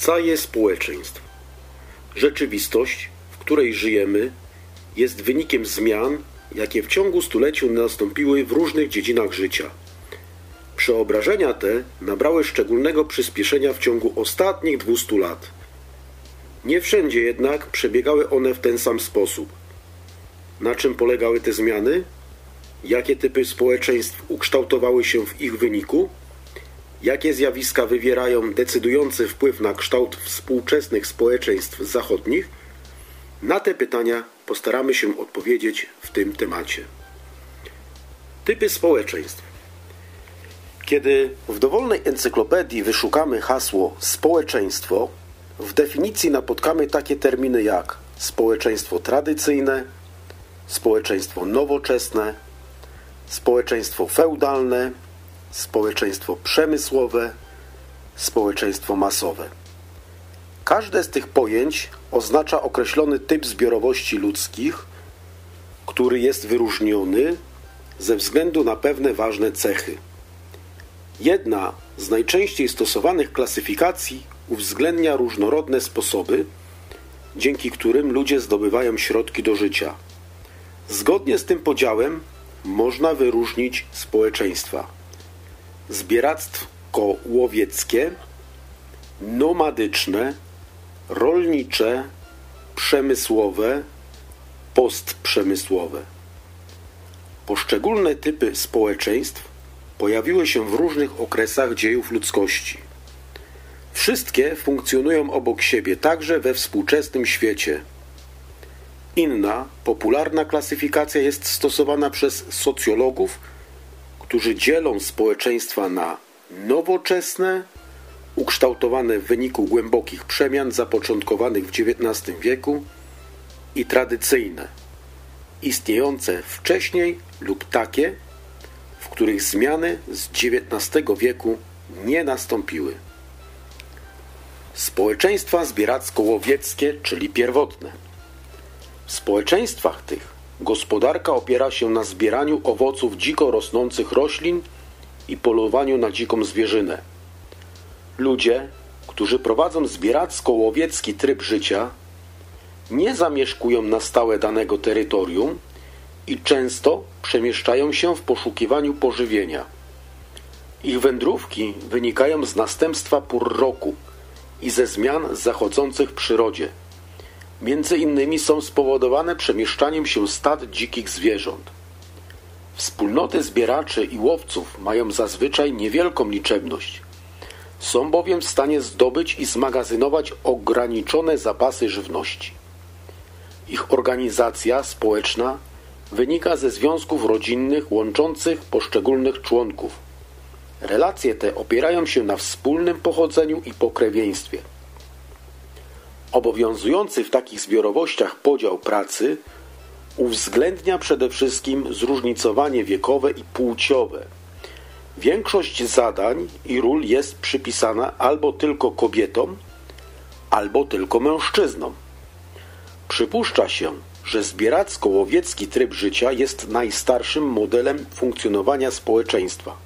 rodzaje społeczeństw. Rzeczywistość, w której żyjemy, jest wynikiem zmian, jakie w ciągu stuleciu nastąpiły w różnych dziedzinach życia. Przeobrażenia te nabrały szczególnego przyspieszenia w ciągu ostatnich 200 lat. Nie wszędzie jednak przebiegały one w ten sam sposób. Na czym polegały te zmiany? Jakie typy społeczeństw ukształtowały się w ich wyniku? Jakie zjawiska wywierają decydujący wpływ na kształt współczesnych społeczeństw zachodnich? Na te pytania postaramy się odpowiedzieć w tym temacie. Typy społeczeństw. Kiedy w dowolnej encyklopedii wyszukamy hasło społeczeństwo, w definicji napotkamy takie terminy jak społeczeństwo tradycyjne, społeczeństwo nowoczesne, społeczeństwo feudalne, społeczeństwo przemysłowe, społeczeństwo masowe. Każde z tych pojęć oznacza określony typ zbiorowości ludzkich, który jest wyróżniony ze względu na pewne ważne cechy. Jedna z najczęściej stosowanych klasyfikacji uwzględnia różnorodne sposoby, dzięki którym ludzie zdobywają środki do życia. Zgodnie z tym podziałem można wyróżnić społeczeństwa. Zbieractwo łowieckie, nomadyczne, rolnicze, przemysłowe, postprzemysłowe. Poszczególne typy społeczeństw pojawiły się w różnych okresach dziejów ludzkości. Wszystkie funkcjonują obok siebie, także we współczesnym świecie. Inna, popularna klasyfikacja jest stosowana przez socjologów, którzy dzielą społeczeństwa na nowoczesne, ukształtowane w wyniku głębokich przemian zapoczątkowanych w XIX wieku i tradycyjne, istniejące wcześniej lub takie, w których zmiany z XIX wieku nie nastąpiły. Społeczeństwa zbieracko-łowieckie, czyli pierwotne. W społeczeństwach tych gospodarka opiera się na zbieraniu owoców dziko rosnących roślin i polowaniu na dziką zwierzynę. Ludzie, którzy prowadzą zbieracko-łowiecki tryb życia, nie zamieszkują na stałe danego terytorium i często przemieszczają się w poszukiwaniu pożywienia. Ich wędrówki wynikają z następstwa pór roku i ze zmian zachodzących w przyrodzie. Między innymi są spowodowane przemieszczaniem się stad dzikich zwierząt. Wspólnoty zbieraczy i łowców mają zazwyczaj niewielką liczebność. Są bowiem w stanie zdobyć i zmagazynować ograniczone zapasy żywności. Ich organizacja społeczna wynika ze związków rodzinnych łączących poszczególnych członków. Relacje te opierają się na wspólnym pochodzeniu i pokrewieństwie. Obowiązujący w takich zbiorowościach podział pracy uwzględnia przede wszystkim zróżnicowanie wiekowe i płciowe. Większość zadań i ról jest przypisana albo tylko kobietom, albo tylko mężczyznom. Przypuszcza się, że zbieracko-łowiecki tryb życia jest najstarszym modelem funkcjonowania społeczeństwa.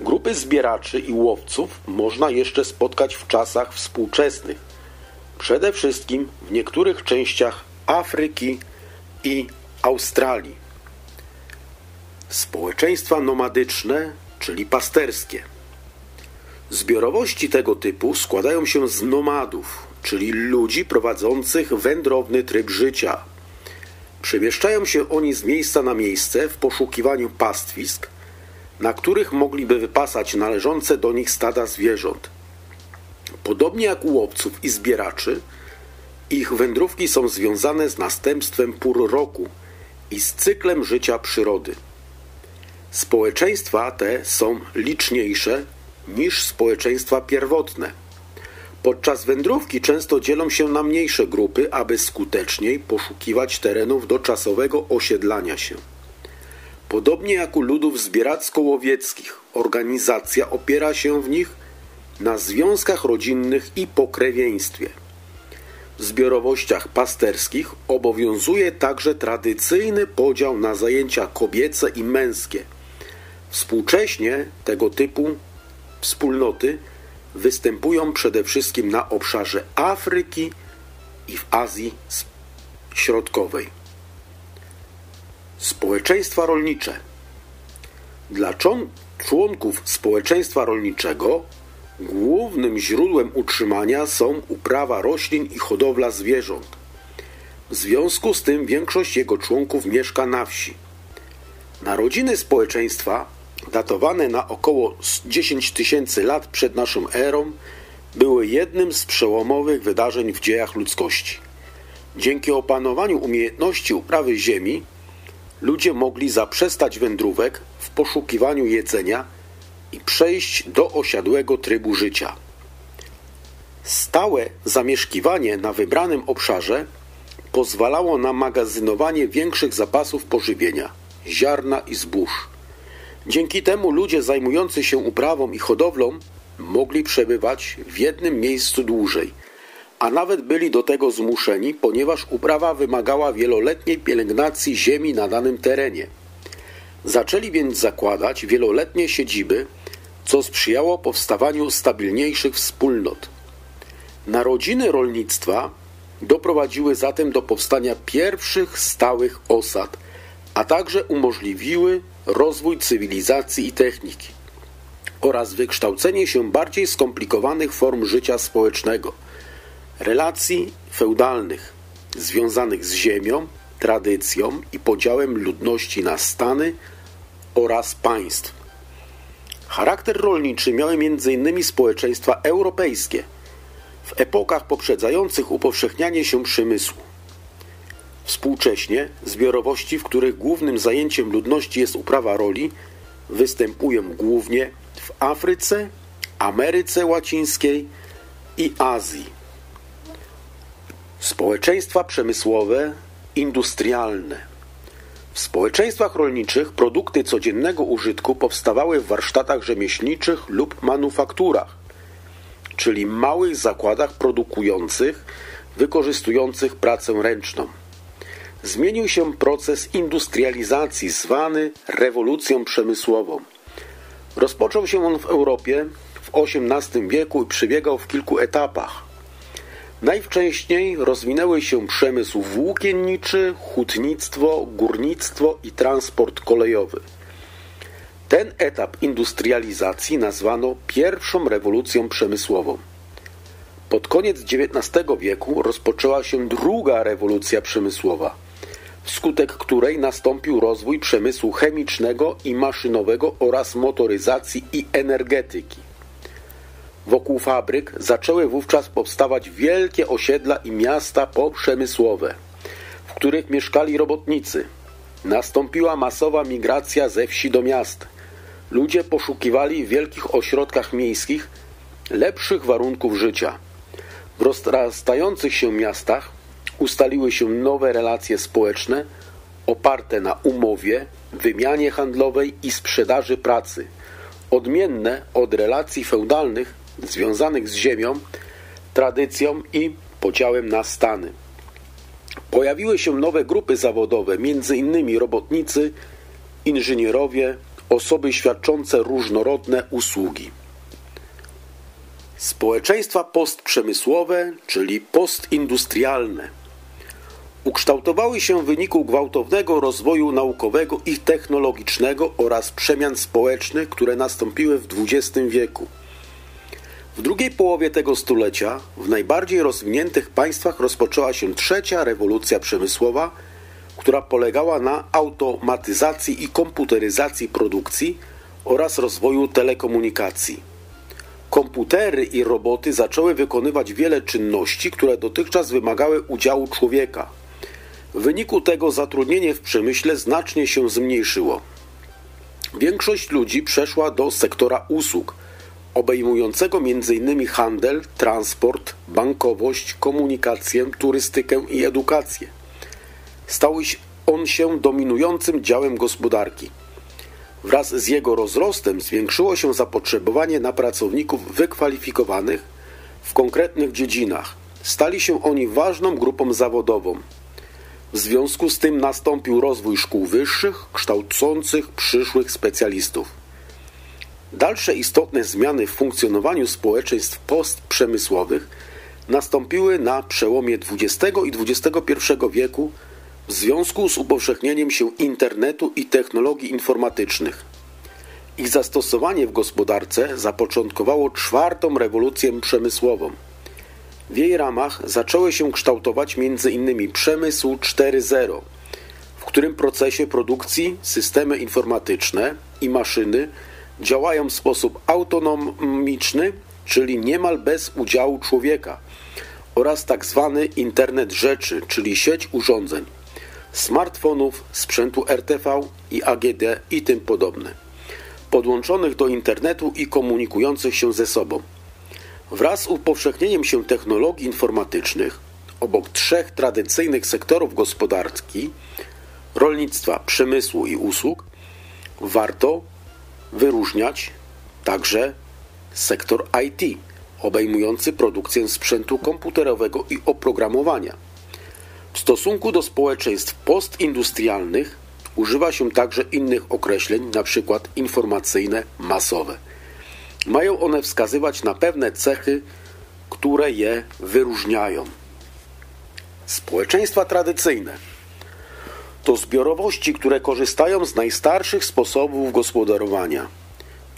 Grupy zbieraczy i łowców można jeszcze spotkać w czasach współczesnych, przede wszystkim w niektórych częściach Afryki i Australii. Społeczeństwa nomadyczne, czyli pasterskie. Zbiorowości tego typu składają się z nomadów, czyli ludzi prowadzących wędrowny tryb życia. Przemieszczają się oni z miejsca na miejsce w poszukiwaniu pastwisk, na których mogliby wypasać należące do nich stada zwierząt. Podobnie jak u łowców i zbieraczy, ich wędrówki są związane z następstwem pór roku i z cyklem życia przyrody. Społeczeństwa te są liczniejsze niż społeczeństwa pierwotne. Podczas wędrówki często dzielą się na mniejsze grupy, aby skuteczniej poszukiwać terenów do czasowego osiedlania się. Podobnie jak u ludów zbieracko-łowieckich, organizacja opiera się w nich na związkach rodzinnych i pokrewieństwie. W zbiorowościach pasterskich obowiązuje także tradycyjny podział na zajęcia kobiece i męskie. Współcześnie tego typu wspólnoty występują przede wszystkim na obszarze Afryki i w Azji Środkowej. Społeczeństwa rolnicze. Dla członków społeczeństwa rolniczego głównym źródłem utrzymania są uprawa roślin i hodowla zwierząt. W związku z tym większość jego członków mieszka na wsi. Narodziny społeczeństwa, datowane na około 10 tysięcy lat przed naszą erą, były jednym z przełomowych wydarzeń w dziejach ludzkości. Dzięki opanowaniu umiejętności uprawy ziemi, ludzie mogli zaprzestać wędrówek w poszukiwaniu jedzenia i przejść do osiadłego trybu życia. Stałe zamieszkiwanie na wybranym obszarze pozwalało na magazynowanie większych zapasów pożywienia, ziarna i zbóż. Dzięki temu ludzie zajmujący się uprawą i hodowlą mogli przebywać w jednym miejscu dłużej, a nawet byli do tego zmuszeni, ponieważ uprawa wymagała wieloletniej pielęgnacji ziemi na danym terenie. Zaczęli więc zakładać wieloletnie siedziby, co sprzyjało powstawaniu stabilniejszych wspólnot. Narodziny rolnictwa doprowadziły zatem do powstania pierwszych stałych osad, a także umożliwiły rozwój cywilizacji i techniki oraz wykształcenie się bardziej skomplikowanych form życia społecznego, relacji feudalnych związanych z ziemią, tradycją i podziałem ludności na stany oraz państw. Charakter rolniczy miały m.in. społeczeństwa europejskie w epokach poprzedzających upowszechnianie się przemysłu. Współcześnie zbiorowości, w których głównym zajęciem ludności jest uprawa roli, występują głównie w Afryce, Ameryce Łacińskiej i Azji. Społeczeństwa przemysłowe, industrialne. W społeczeństwach rolniczych produkty codziennego użytku powstawały w warsztatach rzemieślniczych lub manufakturach, czyli małych zakładach produkujących, wykorzystujących pracę ręczną. Zmienił się proces industrializacji zwany rewolucją przemysłową. Rozpoczął się on w Europie w XVIII wieku i przebiegał w kilku etapach. Najwcześniej rozwinęły się przemysł włókienniczy, hutnictwo, górnictwo i transport kolejowy. Ten etap industrializacji nazwano pierwszą rewolucją przemysłową. Pod koniec XIX wieku rozpoczęła się druga rewolucja przemysłowa, wskutek której nastąpił rozwój przemysłu chemicznego i maszynowego oraz motoryzacji i energetyki. Wokół fabryk zaczęły wówczas powstawać wielkie osiedla i miasta poprzemysłowe, w których mieszkali robotnicy. Nastąpiła masowa migracja ze wsi do miast. Ludzie poszukiwali w wielkich ośrodkach miejskich lepszych warunków życia. W rozrastających się miastach ustaliły się nowe relacje społeczne oparte na umowie, wymianie handlowej i sprzedaży pracy, odmienne od relacji feudalnych związanych z ziemią, tradycją i podziałem na stany. Pojawiły się nowe grupy zawodowe, m.in. robotnicy, inżynierowie, osoby świadczące różnorodne usługi. Społeczeństwa postprzemysłowe, czyli postindustrialne, ukształtowały się w wyniku gwałtownego rozwoju naukowego i technologicznego oraz przemian społecznych, które nastąpiły w XX wieku. W drugiej połowie tego stulecia w najbardziej rozwiniętych państwach rozpoczęła się trzecia rewolucja przemysłowa, która polegała na automatyzacji i komputeryzacji produkcji oraz rozwoju telekomunikacji. Komputery i roboty zaczęły wykonywać wiele czynności, które dotychczas wymagały udziału człowieka. W wyniku tego zatrudnienie w przemyśle znacznie się zmniejszyło. Większość ludzi przeszła do sektora usług – obejmującego m.in. handel, transport, bankowość, komunikację, turystykę i edukację. Stał on się dominującym działem gospodarki. Wraz z jego rozrostem zwiększyło się zapotrzebowanie na pracowników wykwalifikowanych w konkretnych dziedzinach. Stali się oni ważną grupą zawodową. W związku z tym nastąpił rozwój szkół wyższych, kształcących przyszłych specjalistów. Dalsze istotne zmiany w funkcjonowaniu społeczeństw postprzemysłowych nastąpiły na przełomie XX i XXI wieku w związku z upowszechnieniem się internetu i technologii informatycznych. Ich zastosowanie w gospodarce zapoczątkowało czwartą rewolucję przemysłową. W jej ramach zaczęły się kształtować m.in. przemysł 4.0, w którym procesie produkcji systemy informatyczne i maszyny działają w sposób autonomiczny, czyli niemal bez udziału człowieka, oraz. Tak internet rzeczy, czyli sieć urządzeń, smartfonów, sprzętu RTV i AGD i tym podobne, podłączonych do internetu i komunikujących się ze sobą. Wraz z upowszechnieniem się technologii informatycznych, obok trzech tradycyjnych sektorów gospodarki rolnictwa, przemysłu i usług, warto wyróżniać także sektor IT, obejmujący produkcję sprzętu komputerowego i oprogramowania. W stosunku do społeczeństw postindustrialnych używa się także innych określeń, np. informacyjne, masowe. Mają one wskazywać na pewne cechy, które je wyróżniają. Społeczeństwa tradycyjne to zbiorowości, które korzystają z najstarszych sposobów gospodarowania.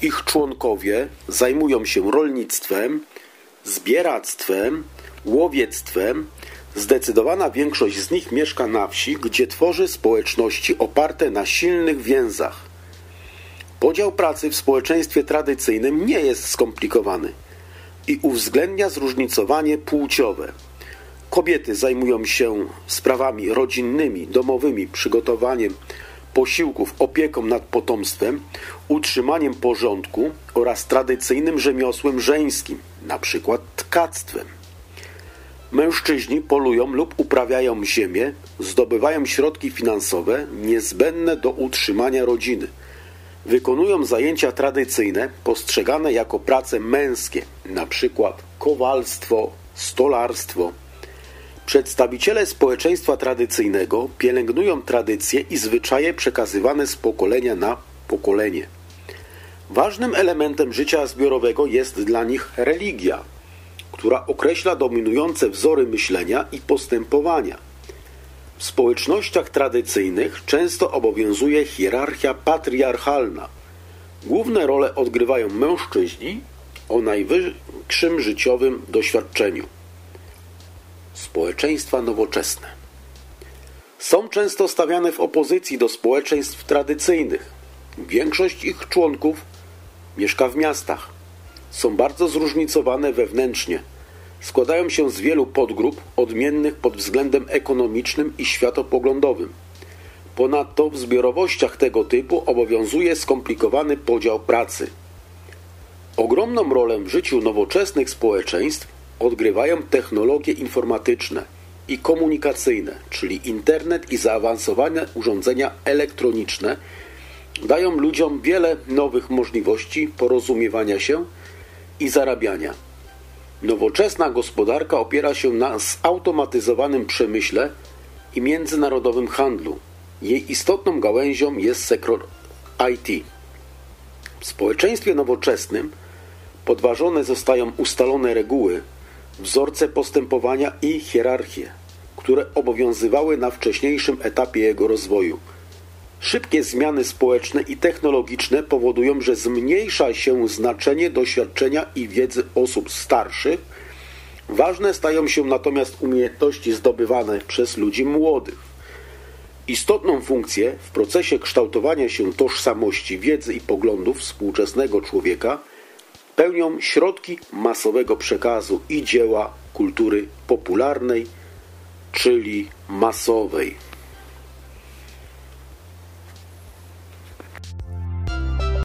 Ich członkowie zajmują się rolnictwem, zbieractwem, łowiectwem. Zdecydowana większość z nich mieszka na wsi, gdzie tworzy społeczności oparte na silnych więzach. Podział pracy w społeczeństwie tradycyjnym nie jest skomplikowany i uwzględnia zróżnicowanie płciowe. Kobiety zajmują się sprawami rodzinnymi, domowymi, przygotowaniem posiłków, opieką nad potomstwem, utrzymaniem porządku oraz tradycyjnym rzemiosłem żeńskim, np. tkactwem. Mężczyźni polują lub uprawiają ziemię, zdobywają środki finansowe niezbędne do utrzymania rodziny. Wykonują zajęcia tradycyjne postrzegane jako prace męskie, np. kowalstwo, stolarstwo, Przedstawiciele społeczeństwa tradycyjnego pielęgnują tradycje i zwyczaje przekazywane z pokolenia na pokolenie. Ważnym elementem życia zbiorowego jest dla nich religia, która określa dominujące wzory myślenia i postępowania. W społecznościach tradycyjnych często obowiązuje hierarchia patriarchalna. Główne role odgrywają mężczyźni o najwyższym życiowym doświadczeniu społeczeństwa nowoczesne. Są często stawiane w opozycji do społeczeństw tradycyjnych. Większość ich członków mieszka w miastach. Są bardzo zróżnicowane wewnętrznie. Składają się z wielu podgrup odmiennych pod względem ekonomicznym i światopoglądowym. Ponadto w zbiorowościach tego typu obowiązuje skomplikowany podział pracy. Ogromną rolę w życiu nowoczesnych społeczeństw odgrywają technologie informatyczne i komunikacyjne, czyli internet i zaawansowane urządzenia elektroniczne, dają ludziom wiele nowych możliwości porozumiewania się i zarabiania. Nowoczesna gospodarka opiera się na zautomatyzowanym przemyśle i międzynarodowym handlu. Jej istotną gałęzią jest sektor IT. W społeczeństwie nowoczesnym podważone zostają ustalone reguły wzorce postępowania i hierarchie, które obowiązywały na wcześniejszym etapie jego rozwoju. Szybkie zmiany społeczne i technologiczne powodują, że zmniejsza się znaczenie doświadczenia i wiedzy osób starszych. Ważne stają się natomiast umiejętności zdobywane przez ludzi młodych. Istotną funkcję w procesie kształtowania się tożsamości, wiedzy i poglądów współczesnego człowieka – pełnią środki masowego przekazu i dzieła kultury popularnej, czyli masowej.